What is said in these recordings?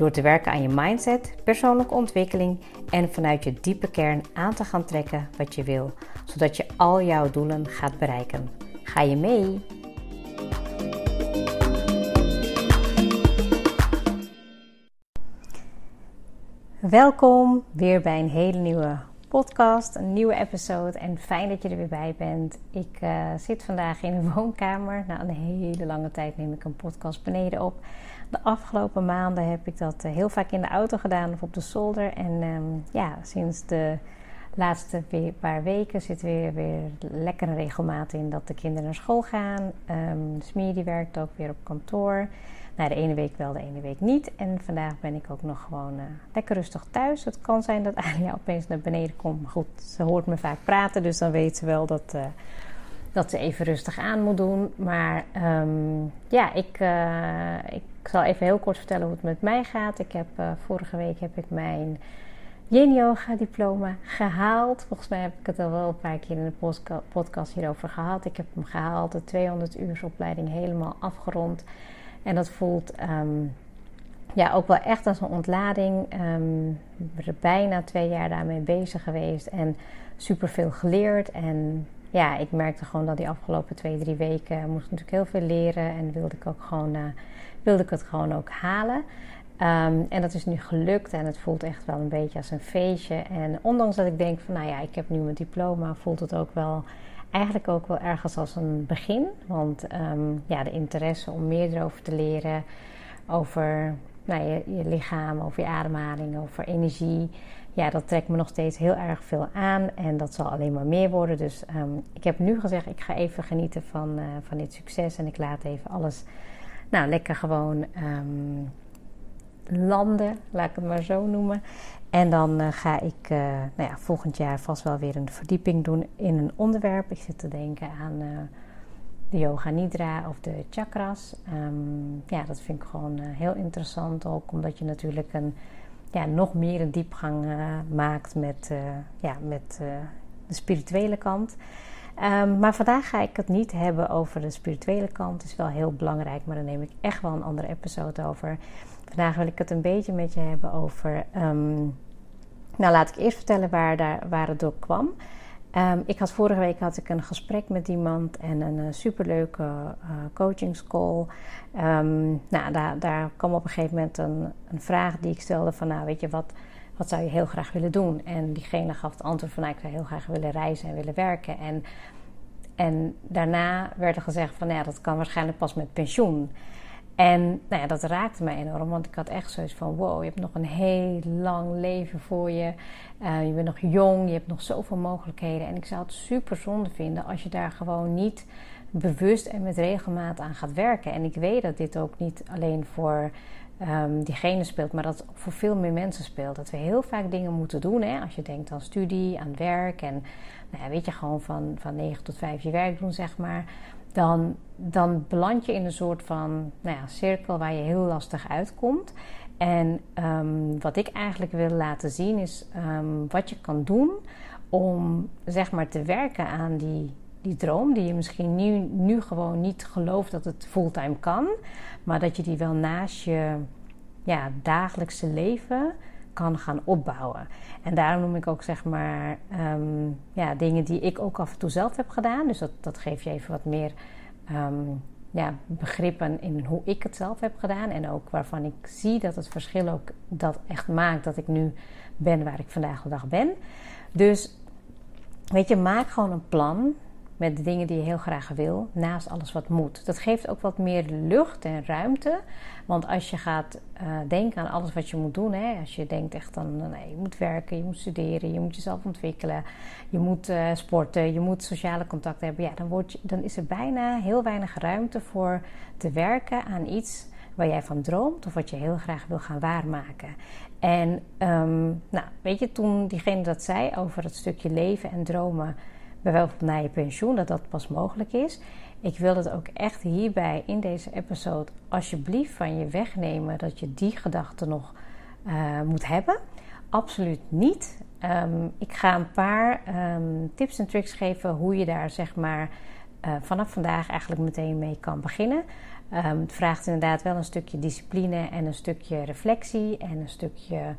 Door te werken aan je mindset, persoonlijke ontwikkeling en vanuit je diepe kern aan te gaan trekken wat je wil, zodat je al jouw doelen gaat bereiken. Ga je mee? Welkom weer bij een hele nieuwe podcast, een nieuwe episode en fijn dat je er weer bij bent. Ik uh, zit vandaag in de woonkamer. Na een hele lange tijd neem ik een podcast beneden op. De afgelopen maanden heb ik dat uh, heel vaak in de auto gedaan of op de zolder. En um, ja, sinds de laatste paar weken zit weer, weer lekker regelmaat in dat de kinderen naar school gaan. Um, Smee die werkt ook weer op kantoor. Nou, de ene week wel, de ene week niet. En vandaag ben ik ook nog gewoon uh, lekker rustig thuis. Het kan zijn dat Alia opeens naar beneden komt. Maar goed, ze hoort me vaak praten, dus dan weet ze wel dat, uh, dat ze even rustig aan moet doen. Maar um, ja, ik, ik zal even heel kort vertellen hoe het met mij gaat. Ik heb vorige week heb ik mijn Yin Yoga diploma gehaald. Volgens mij heb ik het al wel een paar keer in de podcast hierover gehad. Ik heb hem gehaald, de 200 uur opleiding helemaal afgerond. En dat voelt um, ja, ook wel echt als een ontlading. Um, ik ben bijna twee jaar daarmee bezig geweest en super veel geleerd. En ja, ik merkte gewoon dat die afgelopen twee, drie weken moest ik natuurlijk heel veel leren. En wilde ik, ook gewoon, uh, wilde ik het gewoon ook halen. Um, en dat is nu gelukt en het voelt echt wel een beetje als een feestje. En ondanks dat ik denk van, nou ja, ik heb nu mijn diploma, voelt het ook wel eigenlijk ook wel ergens als een begin. Want um, ja, de interesse om meer erover te leren, over nou, je, je, lichaam, over je ademhaling, over energie. Ja, dat trekt me nog steeds heel erg veel aan en dat zal alleen maar meer worden. Dus um, ik heb nu gezegd, ik ga even genieten van, uh, van dit succes en ik laat even alles nou, lekker gewoon um, landen, laat ik het maar zo noemen. En dan uh, ga ik uh, nou ja, volgend jaar vast wel weer een verdieping doen in een onderwerp. Ik zit te denken aan uh, de yoga nidra of de chakras. Um, ja, dat vind ik gewoon heel interessant. Ook omdat je natuurlijk een, ja, nog meer een diepgang maakt met, ja, met de spirituele kant. Um, maar vandaag ga ik het niet hebben over de spirituele kant. Het is wel heel belangrijk, maar daar neem ik echt wel een andere episode over. Vandaag wil ik het een beetje met je hebben over. Um, nou, laat ik eerst vertellen waar, daar, waar het door kwam. Um, ik had vorige week had ik een gesprek met iemand en een uh, superleuke uh, coachingscall. Um, nou, daar, daar kwam op een gegeven moment een, een, vraag die ik stelde van, nou, weet je wat, wat zou je heel graag willen doen? En diegene gaf het antwoord van, nou, ik zou heel graag willen reizen en willen werken. En, en daarna werd er gezegd van, nou, ja, dat kan waarschijnlijk pas met pensioen. En nou ja, dat raakte me enorm, want ik had echt zoiets van: wow, je hebt nog een heel lang leven voor je. Uh, je bent nog jong, je hebt nog zoveel mogelijkheden. En ik zou het super zonde vinden als je daar gewoon niet bewust en met regelmaat aan gaat werken. En ik weet dat dit ook niet alleen voor um, diegene speelt, maar dat voor veel meer mensen speelt. Dat we heel vaak dingen moeten doen. Hè? Als je denkt aan studie, aan werk en nou ja, weet je, gewoon van, van 9 tot 5 je werk doen, zeg maar dan, dan beland je in een soort van nou ja, cirkel waar je heel lastig uitkomt. En um, wat ik eigenlijk wil laten zien is um, wat je kan doen om zeg maar te werken aan die, die droom die je misschien nu, nu gewoon niet gelooft dat het fulltime kan, maar dat je die wel naast je ja, dagelijkse leven kan gaan opbouwen. En daarom noem ik ook zeg maar um, ja, dingen die ik ook af en toe zelf heb gedaan. Dus dat, dat geeft je even wat meer um, ja, begrippen in hoe ik het zelf heb gedaan. En ook waarvan ik zie dat het verschil ook dat echt maakt dat ik nu ben waar ik vandaag de dag ben. Dus weet je, maak gewoon een plan met de dingen die je heel graag wil, naast alles wat moet. Dat geeft ook wat meer lucht en ruimte. Want als je gaat uh, denken aan alles wat je moet doen, hè, als je denkt echt aan nee, je moet werken, je moet studeren, je moet jezelf ontwikkelen, je moet uh, sporten, je moet sociale contacten hebben, ja, dan, wordt je, dan is er bijna heel weinig ruimte voor te werken aan iets waar jij van droomt of wat je heel graag wil gaan waarmaken. En um, nou, weet je, toen diegene dat zei over het stukje leven en dromen, bijvoorbeeld na je pensioen, dat dat pas mogelijk is. Ik wil het ook echt hierbij in deze episode alsjeblieft van je wegnemen dat je die gedachte nog uh, moet hebben. Absoluut niet. Um, ik ga een paar um, tips en tricks geven hoe je daar zeg maar uh, vanaf vandaag eigenlijk meteen mee kan beginnen. Um, het vraagt inderdaad wel een stukje discipline en een stukje reflectie en een stukje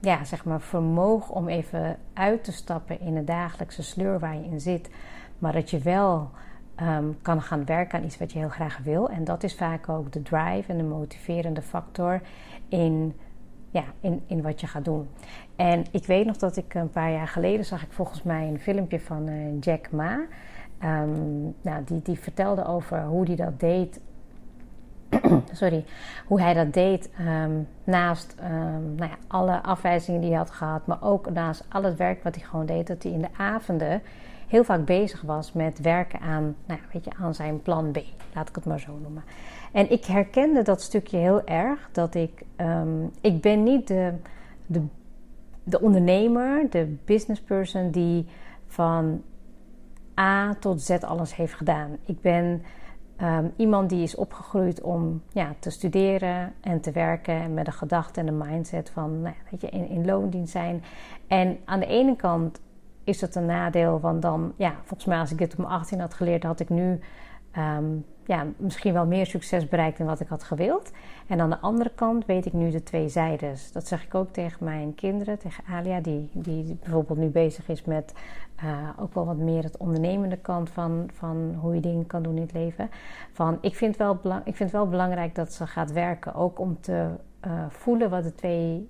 ja, zeg maar vermogen om even uit te stappen in de dagelijkse sleur waar je in zit. Maar dat je wel kan gaan werken aan iets wat je heel graag wil. En dat is vaak ook de drive en de motiverende factor in ja, in, in wat je gaat doen. En ik weet nog dat ik een paar jaar geleden zag ik volgens mij een filmpje van uh, Jack Ma. Um, nou, die, die vertelde over hoe hij dat deed. Sorry, hoe hij dat deed um, naast um, nou ja, alle afwijzingen die hij had gehad, maar ook naast al het werk wat hij gewoon deed, dat hij in de avonden heel vaak bezig was met werken aan, nou, weet je, aan zijn plan B. Laat ik het maar zo noemen. En ik herkende dat stukje heel erg. Dat ik, um, ik ben niet de, de, de ondernemer, de businessperson die van A tot Z alles heeft gedaan. Ik ben um, iemand die is opgegroeid om ja, te studeren en te werken met de gedachte en de mindset van nou weet je, in, in loondienst zijn. En aan de ene kant is dat een nadeel, want dan, ja, volgens mij als ik dit op mijn 18 had geleerd, had ik nu um, ja, misschien wel meer succes bereikt dan wat ik had gewild. En aan de andere kant weet ik nu de twee zijdes. Dat zeg ik ook tegen mijn kinderen, tegen Alia, die, die bijvoorbeeld nu bezig is met uh, ook wel wat meer het ondernemende kant van, van hoe je dingen kan doen in het leven. Van, ik, vind wel belang, ik vind wel belangrijk dat ze gaat werken, ook om te uh, voelen wat de twee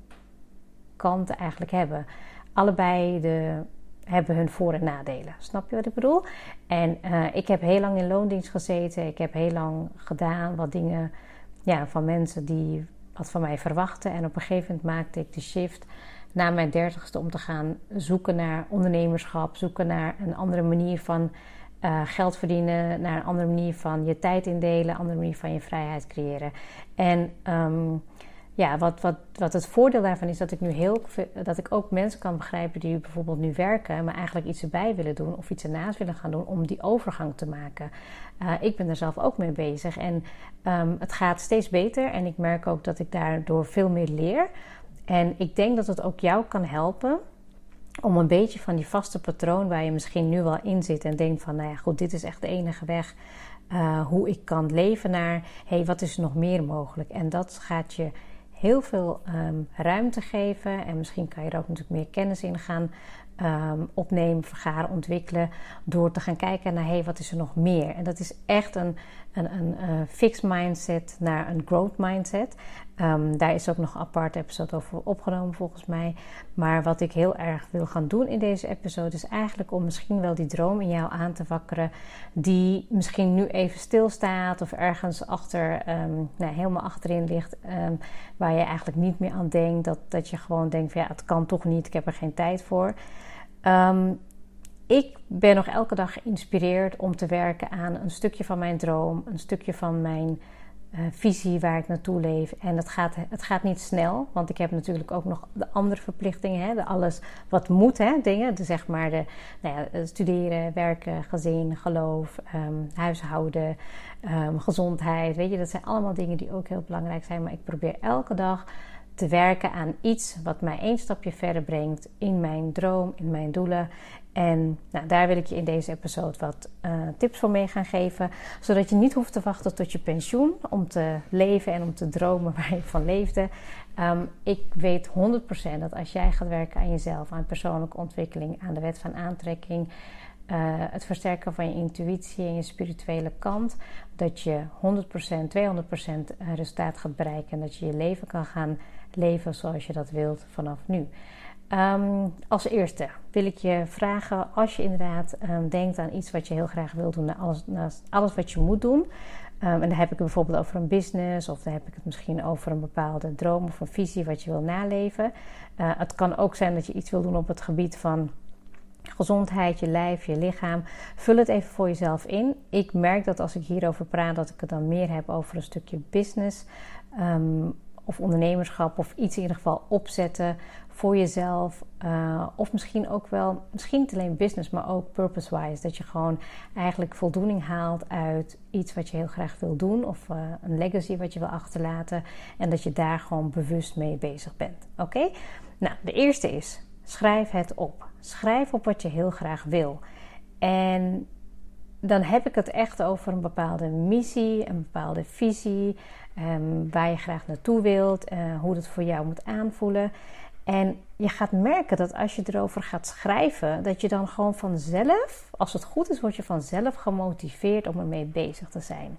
kanten eigenlijk hebben. Allebei de hebben hun voor- en nadelen. Snap je wat ik bedoel? En uh, ik heb heel lang in loondienst gezeten. Ik heb heel lang gedaan wat dingen ja, van mensen die wat van mij verwachten. En op een gegeven moment maakte ik de shift na mijn dertigste om te gaan zoeken naar ondernemerschap. Zoeken naar een andere manier van uh, geld verdienen. Naar een andere manier van je tijd indelen. Een andere manier van je vrijheid creëren. En... Um, ja, wat, wat, wat het voordeel daarvan is dat ik nu heel dat ik ook mensen kan begrijpen die bijvoorbeeld nu werken, maar eigenlijk iets erbij willen doen of iets ernaast willen gaan doen om die overgang te maken. Uh, ik ben er zelf ook mee bezig en um, het gaat steeds beter en ik merk ook dat ik daardoor veel meer leer. En ik denk dat het ook jou kan helpen om een beetje van die vaste patroon waar je misschien nu wel in zit en denkt van, nou ja, goed, dit is echt de enige weg. Uh, hoe ik kan leven naar, hey, wat is nog meer mogelijk? En dat gaat je heel veel um, ruimte geven. En misschien kan je er ook natuurlijk meer kennis in gaan um, opnemen, vergaren, ontwikkelen. Door te gaan kijken naar hey, wat is er nog meer. En dat is echt een, een, een uh, fixed mindset naar een growth mindset. Um, daar is ook nog een aparte episode over opgenomen volgens mij. Maar wat ik heel erg wil gaan doen in deze episode is eigenlijk om misschien wel die droom in jou aan te wakkeren. Die misschien nu even stilstaat of ergens achter, um, nou, helemaal achterin ligt. Um, waar je eigenlijk niet meer aan denkt. Dat, dat je gewoon denkt van ja, het kan toch niet, ik heb er geen tijd voor. Ik ben nog elke dag geïnspireerd om te werken aan een stukje van mijn droom, een stukje van mijn uh, visie waar ik naartoe leef. En het gaat, het gaat niet snel, want ik heb natuurlijk ook nog de andere verplichtingen. Hè, de alles wat moet, hè, dingen. Zeg maar de nou ja, studeren, werken, gezin, geloof, um, huishouden, um, gezondheid. Weet je, dat zijn allemaal dingen die ook heel belangrijk zijn. Maar ik probeer elke dag te werken aan iets wat mij één stapje verder brengt in mijn droom, in mijn doelen. En nou, daar wil ik je in deze episode wat uh, tips voor mee gaan geven. Zodat je niet hoeft te wachten tot je pensioen om te leven en om te dromen waar je van leefde. Um, ik weet 100% dat als jij gaat werken aan jezelf, aan persoonlijke ontwikkeling, aan de wet van aantrekking, uh, het versterken van je intuïtie en je spirituele kant, dat je 100%, 200% resultaat gaat bereiken en dat je je leven kan gaan leven zoals je dat wilt vanaf nu. Um, als eerste wil ik je vragen, als je inderdaad um, denkt aan iets wat je heel graag wil doen, alles, naast alles wat je moet doen. Um, en dan heb ik het bijvoorbeeld over een business, of dan heb ik het misschien over een bepaalde droom of een visie wat je wil naleven. Uh, het kan ook zijn dat je iets wil doen op het gebied van gezondheid, je lijf, je lichaam. Vul het even voor jezelf in. Ik merk dat als ik hierover praat, dat ik het dan meer heb over een stukje business. Ehm, of ondernemerschap of iets in ieder geval opzetten voor jezelf. Uh, of misschien ook wel, misschien niet alleen business, maar ook purpose-wise. Dat je gewoon eigenlijk voldoening haalt uit iets wat je heel graag wil doen. Of uh, een legacy wat je wil achterlaten. En dat je daar gewoon bewust mee bezig bent. Oké? Nou, de eerste is, schrijf het op. Schrijf op wat je heel graag wil. En dan heb ik het echt over een bepaalde missie, een bepaalde visie, um, waar je graag naartoe wilt, uh, hoe het voor jou moet aanvoelen. En je gaat merken dat als je erover gaat schrijven, dat je dan gewoon vanzelf, als het goed is, word je vanzelf gemotiveerd om ermee bezig te zijn.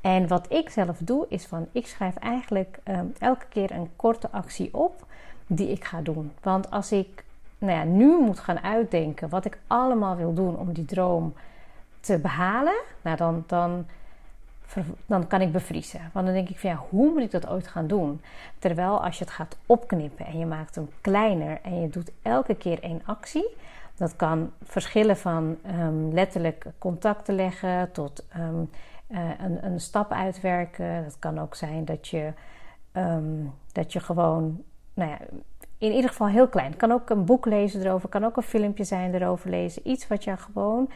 En wat ik zelf doe, is van ik schrijf eigenlijk um, elke keer een korte actie op die ik ga doen. Want als ik nou ja, nu moet gaan uitdenken wat ik allemaal wil doen om die droom te behalen, nou dan, dan, dan kan ik bevriezen. Want dan denk ik van ja, hoe moet ik dat ooit gaan doen? Terwijl als je het gaat opknippen en je maakt hem kleiner en je doet elke keer één actie. Dat kan verschillen van um, letterlijk contacten leggen tot um, uh, een, een, stap uitwerken. Dat kan ook zijn dat je, um, dat je gewoon, nou ja, in ieder geval heel klein. Kan ook een boek lezen erover, kan ook een filmpje zijn erover lezen. Iets wat jou gewoon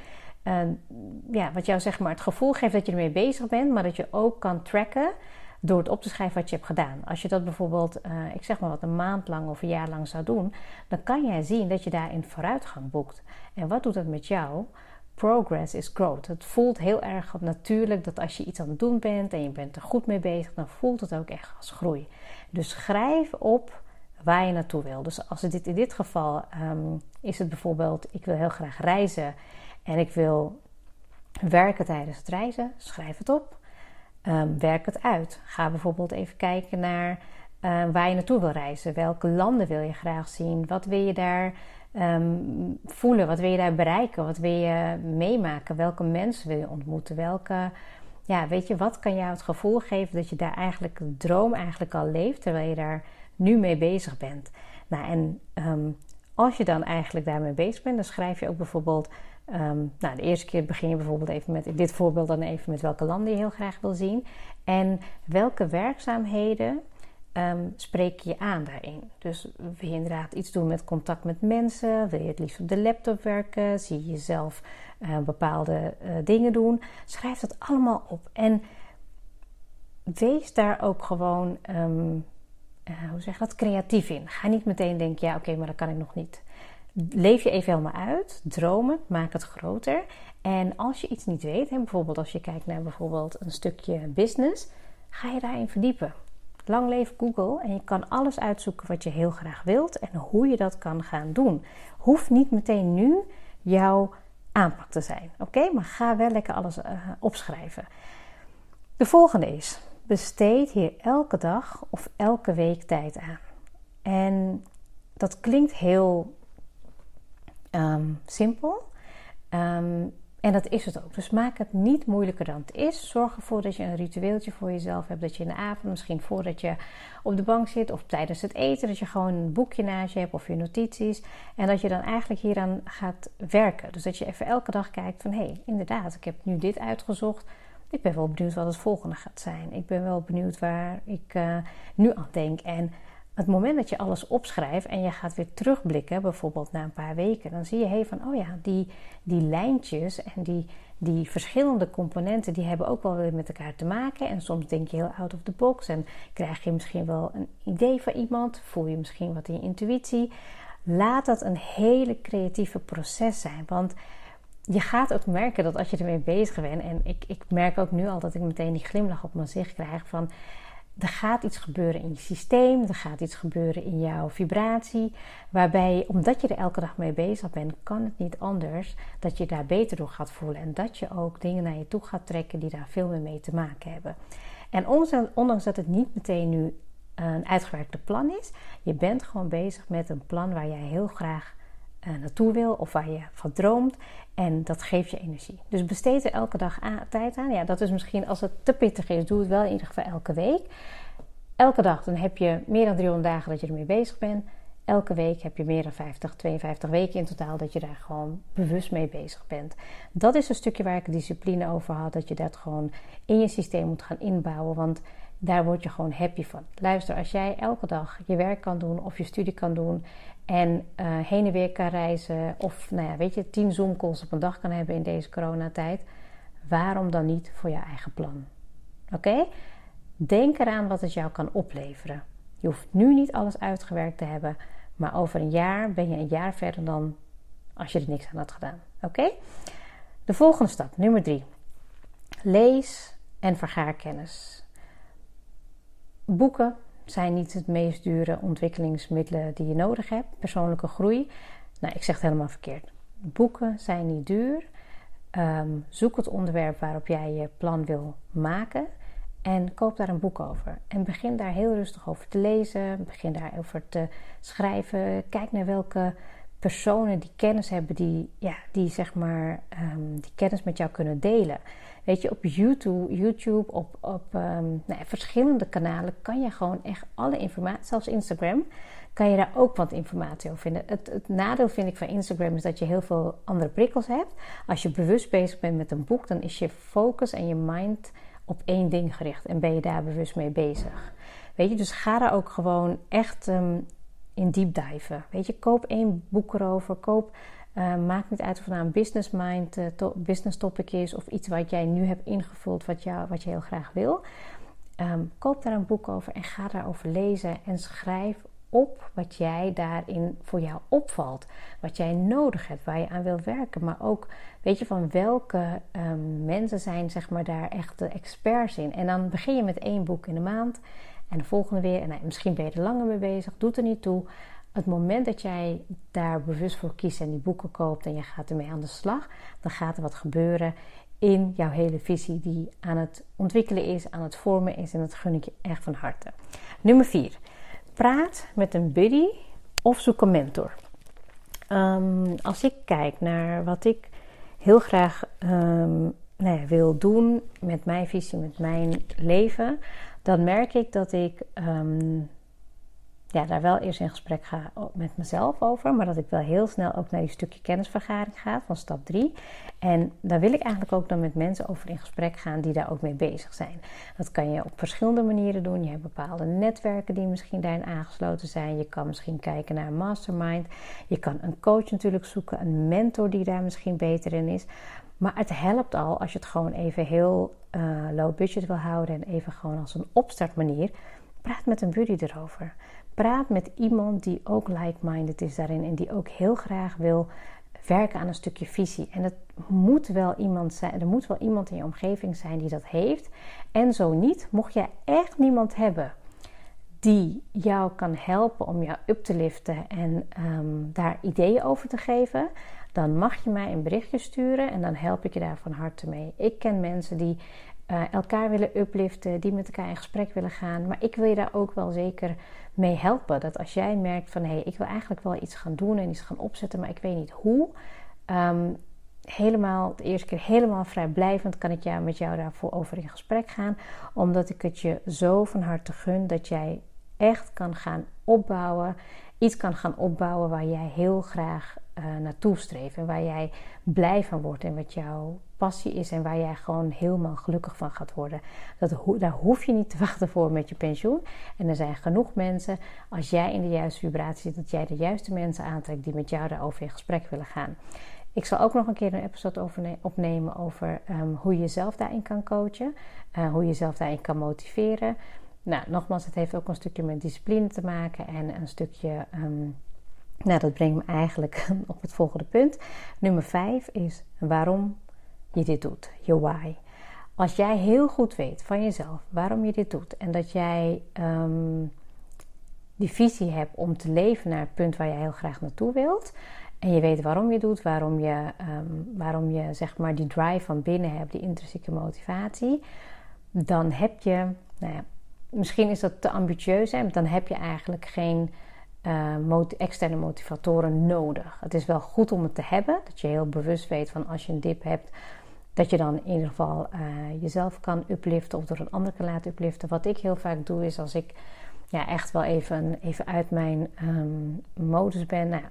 ja, wat jou zeg maar het gevoel geeft dat je ermee bezig bent, maar dat je ook kan tracken door het op te schrijven wat je hebt gedaan. Als je dat bijvoorbeeld, uh, ik zeg maar wat, een maand lang of een jaar lang zou doen, dan kan jij zien dat je daarin vooruitgang boekt. En wat doet dat met jou? Progress is growth. Het voelt heel erg natuurlijk dat als je iets aan het doen bent en je bent er goed mee bezig, dan voelt het ook echt als groei. Dus schrijf op waar je naartoe wil. Dus als het dit, in dit geval um, is het bijvoorbeeld, ik wil heel graag reizen en ik wil werken tijdens het reizen, schrijf het op. Um, werk het uit. Ga bijvoorbeeld even kijken naar uh, waar je naartoe wil reizen. Welke landen wil je graag zien? Wat wil je daar um, voelen? Wat wil je daar bereiken? Wat wil je meemaken? Welke mensen wil je ontmoeten? Welke, ja, weet je, wat kan jou het gevoel geven dat je daar eigenlijk de droom eigenlijk al leeft, terwijl je daar nu mee bezig bent? Nou, en als je dan eigenlijk daarmee bezig bent, dan schrijf je ook bijvoorbeeld Um, nou, de eerste keer begin je bijvoorbeeld even met, in dit voorbeeld dan even met welke landen je heel graag wil zien. En welke werkzaamheden um, spreek je aan daarin. Dus wil je inderdaad iets doen met contact met mensen? Wil je het liefst op de laptop werken? Zie je jezelf uh, bepaalde uh, dingen doen? Schrijf dat allemaal op. En wees daar ook gewoon, um, uh, hoe zeg dat, creatief in. Ga niet meteen denken, ja oké, maar dat kan ik nog niet leef je even helemaal uit, droom het, maak het groter. En als je iets niet weet, hè, bijvoorbeeld als je kijkt naar bijvoorbeeld een stukje business, ga je daarin verdiepen. Lang leef Google en je kan alles uitzoeken wat je heel graag wilt en hoe je dat kan gaan doen. Hoeft niet meteen nu jouw aanpak te zijn, oké? Maar ga wel lekker alles uh, opschrijven. De volgende is: besteed hier elke dag of elke week tijd aan. En dat klinkt heel um, simpel. Um, en dat is het ook. Dus maak het niet moeilijker dan het is. Zorg ervoor dat je een ritueeltje voor jezelf hebt. Dat je in de avond, misschien voordat je op de bank zit of tijdens het eten, dat je gewoon een boekje naast je hebt of je notities. En dat je dan eigenlijk hieraan gaat werken. Dus dat je even elke dag kijkt van hé, hey, inderdaad, ik heb nu dit uitgezocht. Ik ben wel benieuwd wat het volgende gaat zijn. Ik ben wel benieuwd waar ik uh, nu aan denk. En het moment dat je alles opschrijft en je gaat weer terugblikken, bijvoorbeeld na een paar weken, dan zie je hey, van, oh ja, die, die lijntjes en die, die verschillende componenten, die hebben ook wel weer met elkaar te maken. En soms denk je heel out of the box en krijg je misschien wel een idee van iemand, voel je misschien wat in je intuïtie. Laat dat een hele creatieve proces zijn, want je gaat ook merken dat als je ermee bezig bent, en ik, ik merk ook nu al dat ik meteen die glimlach op mijn zicht krijg van er gaat iets gebeuren in je systeem, er gaat iets gebeuren in jouw vibratie, waarbij, omdat je er elke dag mee bezig bent, kan het niet anders dat je daar beter door gaat voelen en dat je ook dingen naar je toe gaat trekken die daar veel meer mee te maken hebben. En ondanks dat het niet meteen nu een uitgewerkte plan is, je bent gewoon bezig met een plan waar jij heel graag uh, naartoe wil of waar je van droomt. En dat geeft je energie. Dus besteed er elke dag tijd aan. Ja, dat is misschien als het te pittig is, doe het wel in ieder geval elke week. Elke dag, dan heb je meer dan 300 dagen dat je ermee bezig bent. elke week heb je meer dan 50, 52 weken in totaal dat je daar gewoon bewust mee bezig bent. Dat is een stukje waar ik discipline over had, dat je dat gewoon in je systeem moet gaan inbouwen, want daar word je gewoon happy van. Luister, als jij elke dag je werk kan doen of je studie kan doen en uh, heen en weer kan reizen of nou ja, weet je, 10 Zoom calls op een dag kan hebben in deze coronatijd, waarom dan niet voor je eigen plan? Oké? Denk eraan wat het jou kan opleveren. Je hoeft nu niet alles uitgewerkt te hebben, maar over een jaar ben je een jaar verder dan als je er niks aan had gedaan. Oké? De volgende stap, nummer drie. Lees en vergaar kennis. Boeken zijn niet het meest dure ontwikkelingsmiddelen die je nodig hebt. Persoonlijke groei. Nou, ik zeg het helemaal verkeerd. Boeken zijn niet duur. Ehm, zoek het onderwerp waarop jij je plan wil maken. En koop daar een boek over. En begin daar heel rustig over te lezen. Begin daarover te schrijven. Kijk naar welke personen die kennis hebben, die, ja, die zeg maar ehm, die kennis met jou kunnen delen. Weet je, op YouTube, YouTube op, op um, nou, verschillende kanalen kan je gewoon echt alle informatie, zelfs Instagram, kan je daar ook wat informatie over vinden. Het, het, nadeel vind ik van Instagram is dat je heel veel andere prikkels hebt. Als je bewust bezig bent met een boek, dan is je focus en je mind op één ding gericht en ben je daar bewust mee bezig. Weet je, dus ga daar ook gewoon echt um, in deep diven. Weet je, koop één boek erover. Koop, uh, maakt niet uit of het nou een business mind, to business topic is of iets wat jij nu hebt ingevuld wat, jou, wat je heel graag wil. Um, koop daar een boek over en ga daarover lezen en schrijf op wat jij daarin voor jou opvalt. Wat jij nodig hebt, waar je aan wilt werken. Maar ook, weet je, van welke um, mensen zijn zeg maar daar echt de experts in. En dan begin je met één boek in de maand. En de volgende weer. En nou, misschien ben je er langer mee bezig. Doet er niet toe. Het moment dat jij daar bewust voor kiest en die boeken koopt en je gaat ermee aan de slag, dan gaat er wat gebeuren in jouw hele visie die aan het ontwikkelen is, aan het vormen is. En dat gun ik je echt van harte. Nummer 4 praat met een buddy of zoek een mentor. Um, als ik kijk naar wat ik heel graag um, nou ja, wil doen met mijn visie, met mijn leven, dan merk ik dat ik um, ja, daar wel eerst in gesprek ga met mezelf over. Maar dat ik wel heel snel ook naar die stukje kennisvergaring ga van stap 3. En daar wil ik eigenlijk ook dan met mensen over in gesprek gaan die daar ook mee bezig zijn. Dat kan je op verschillende manieren doen. Je hebt bepaalde netwerken die misschien daarin aangesloten zijn. Je kan misschien kijken naar een mastermind. Je kan een coach natuurlijk zoeken, een mentor die daar misschien beter in is. Maar het helpt al als je het gewoon even heel uh, low budget wil houden en even gewoon als een opstartmanier. Praat met een buddy erover. Praat met iemand die ook like-minded is daarin en die ook heel graag wil werken aan een stukje visie. En het moet wel iemand zijn, er moet wel iemand in je omgeving zijn die dat heeft. En zo niet, mocht je echt niemand hebben die jou kan helpen om jou up te liften en um, daar ideeën over te geven, dan mag je mij een berichtje sturen en dan help ik je daar van harte mee. Ik ken mensen die uh, elkaar willen upliften, die met elkaar in gesprek willen gaan. Maar ik wil je daar ook wel zeker mee helpen. Dat als jij merkt van hé, hey, ik wil eigenlijk wel iets gaan doen en iets gaan opzetten, maar ik weet niet hoe. Um, helemaal, de eerste keer helemaal vrijblijvend kan ik jou, met jou daarvoor over in gesprek gaan. Omdat ik het je zo van harte gun dat jij echt kan gaan opbouwen. Iets kan gaan opbouwen waar jij heel graag uh, naartoe streeft. En waar jij blij van wordt. En wat jouw passie is. En waar jij gewoon helemaal gelukkig van gaat worden. Dat, daar hoef je niet te wachten voor met je pensioen. En er zijn genoeg mensen. Als jij in de juiste vibratie zit. Dat jij de juiste mensen aantrekt die met jou daarover in gesprek willen gaan. Ik zal ook nog een keer een episode opnemen over um, hoe je jezelf daarin kan coachen. Uh, hoe je jezelf daarin kan motiveren. Nou, nogmaals, het heeft ook een stukje met discipline te maken en een stukje. Um, nou, dat brengt me eigenlijk op het volgende punt. Nummer 5 is waarom je dit doet. Je why. Als jij heel goed weet van jezelf waarom je dit doet en dat jij um, die visie hebt om te leven naar het punt waar je heel graag naartoe wilt. En je weet waarom je doet, waarom je, um, waarom je zeg maar die drive van binnen hebt, die intrinsieke motivatie. Dan heb je, nou ja, misschien is dat te ambitieus, hè, dan heb je eigenlijk geen uh, externe motivatoren nodig. Het is wel goed om het te hebben, dat je heel bewust weet van als je een dip hebt, dat je dan in ieder geval uh, jezelf kan upliften of door een ander kan laten upliften. Wat ik heel vaak doe is als ik ja, echt wel even, even uit mijn ehm, modus ben. Nou,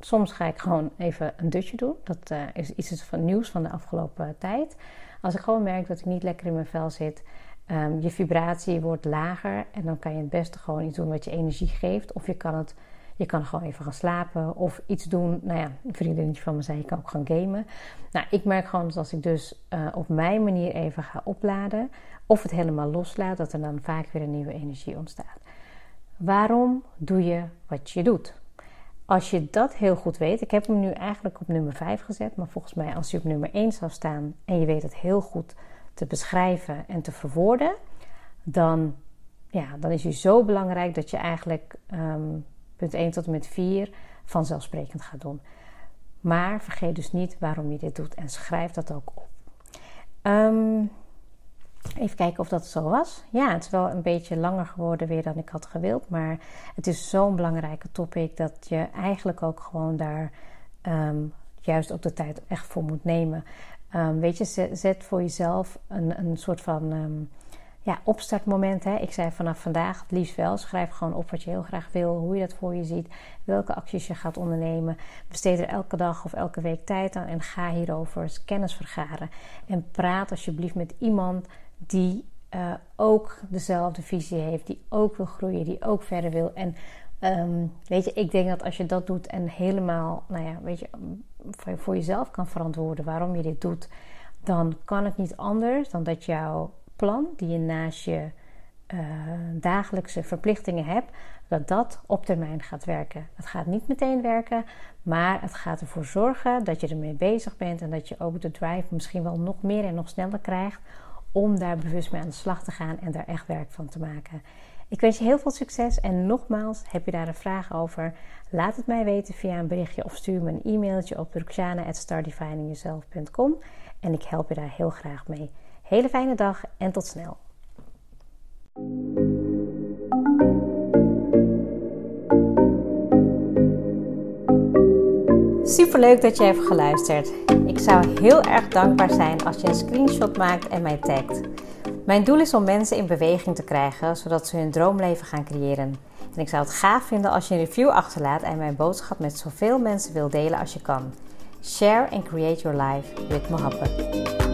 soms ga ik gewoon even een dutje doen. Dat uh, is iets van nieuws van de afgelopen tijd. Als ik gewoon merk dat ik niet lekker in mijn vel zit, um, je vibratie wordt lager en dan kan je het beste gewoon iets doen wat je energie geeft. Of je kan het, je kan gewoon even gaan slapen of iets doen. Nou ja, een vriendinnetje van me zei, je kan ook gaan gamen. Nou, ik merk gewoon dat als ik dus uh, op mijn manier even ga opladen of het helemaal loslaat, dat er dan vaak weer een nieuwe energie ontstaat. Waarom doe je wat je doet? Als je dat heel goed weet, ik heb hem nu eigenlijk op nummer 5 gezet, maar volgens mij als hij op nummer 1 zou staan en je weet het heel goed te beschrijven en te verwoorden, dan, ja, dan is hij zo belangrijk dat je eigenlijk um, punt 1 tot en met 4 vanzelfsprekend gaat doen. Maar vergeet dus niet waarom je dit doet en schrijf dat ook op. Um, Even kijken of dat zo was. Ja, het is wel een beetje langer geworden weer dan ik had gewild. Maar het is zo'n belangrijke topic dat je eigenlijk ook gewoon daar um, juist ook de tijd echt voor moet nemen. Um, weet je, zet voor jezelf een, een soort van um, ja, opstartmoment. Hè. Ik zei vanaf vandaag het liefst wel. Schrijf gewoon op wat je heel graag wil, hoe je dat voor je ziet, welke acties je gaat ondernemen. Besteed er elke dag of elke week tijd aan en ga hierover kennis vergaren. En praat alsjeblieft met iemand die uh, ook dezelfde visie heeft, die ook wil groeien, die ook verder wil. En um, weet je, ik denk dat als je dat doet en helemaal, nou ja, weet je, voor, jezelf kan verantwoorden waarom je dit doet, dan kan het niet anders dan dat jouw plan, die je naast je uh, dagelijkse verplichtingen hebt, dat dat op termijn gaat werken. Het gaat niet meteen werken, maar het gaat ervoor zorgen dat je ermee bezig bent en dat je ook de drive misschien wel nog meer en nog sneller krijgt om daar bewust mee aan de slag te gaan en daar echt werk van te maken. Ik wens je heel veel succes en nogmaals, heb je daar een vraag over? Laat het mij weten via een berichtje of stuur me een e-mailtje op ruxana.startdefiningyourself.com en ik help je daar heel graag mee. Hele fijne dag en tot snel. Super leuk dat je hebt geluisterd. Ik zou heel erg dankbaar zijn als je een screenshot maakt en mij tagt. Mijn doel is om mensen in beweging te krijgen, zodat ze hun droomleven gaan creëren. En ik zou het gaaf vinden als je een review achterlaat en mijn boodschap met zoveel mensen wil delen als je kan. Share and create your life with Mohabbat.